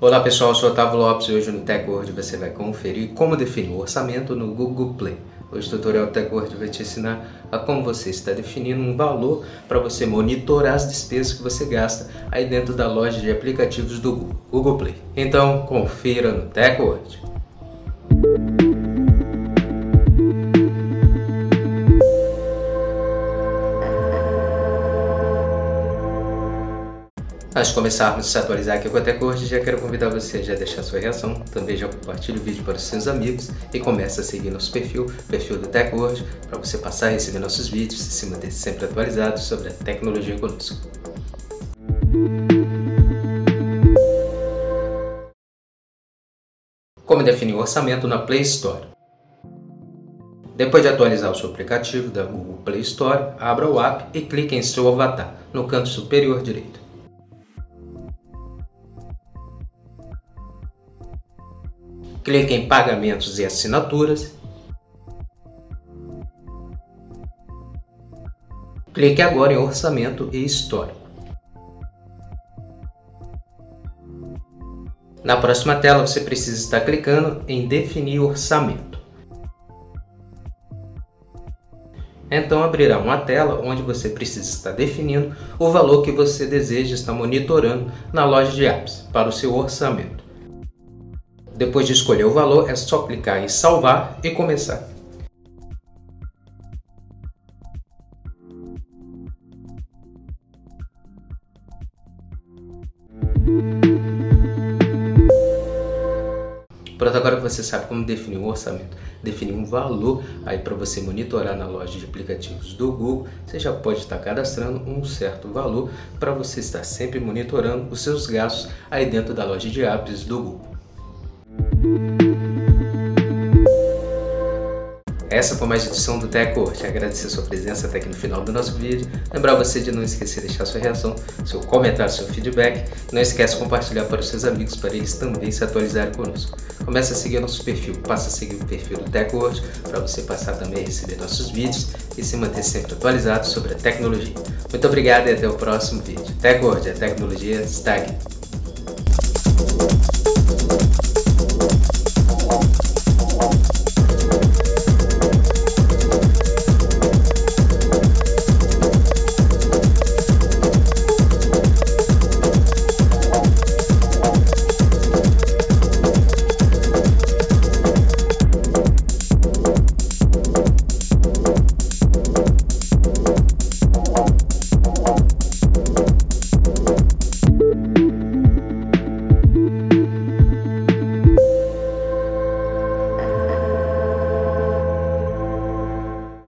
Olá pessoal, eu sou Otávio Lopes e hoje no TechWord você vai conferir como definir o orçamento no Google Play. Hoje o tutorial TechWord vai te ensinar a como você está definindo um valor para você monitorar as despesas que você gasta aí dentro da loja de aplicativos do Google, Play. Então confira no TechWord. Antes de começarmos a se atualizar aqui com a TechWord, já quero convidar você a já deixar sua reação, também já compartilhe o vídeo para os seus amigos e comece a seguir nosso perfil, perfil do TechWord, para você passar a receber nossos vídeos e se manter sempre atualizado sobre a tecnologia conosco. Como definir o orçamento na Play Store? Depois de atualizar o seu aplicativo da Google Play Store, abra o app e clique em seu avatar, no canto superior direito. Clique em Pagamentos e Assinaturas. Clique agora em Orçamento e Histórico. Na próxima tela você precisa estar clicando em Definir Orçamento. Então abrirá uma tela onde você precisa estar definindo o valor que você deseja estar monitorando na loja de apps para o seu orçamento. Depois de escolher o valor, é só clicar em salvar e começar. Pronto, agora que você sabe como definir um orçamento, definir um valor aí para você monitorar na loja de aplicativos do Google, você já pode estar cadastrando um certo valor para você estar sempre monitorando os seus gastos aí dentro da loja de apps do Google. Essa foi mais edição do Teco. Te agradecer sua presença até aqui no final do nosso vídeo. Lembrar você de não esquecer de deixar sua reação, seu comentário, seu feedback. Não esquece de compartilhar para os seus amigos para eles também se atualizarem conosco. Comece a seguir nosso perfil, passa a seguir o perfil do TechWord para você passar também a receber nossos vídeos e se manter sempre atualizado sobre a tecnologia. Muito obrigado e até o próximo vídeo. TechWord, a tecnologia está aqui.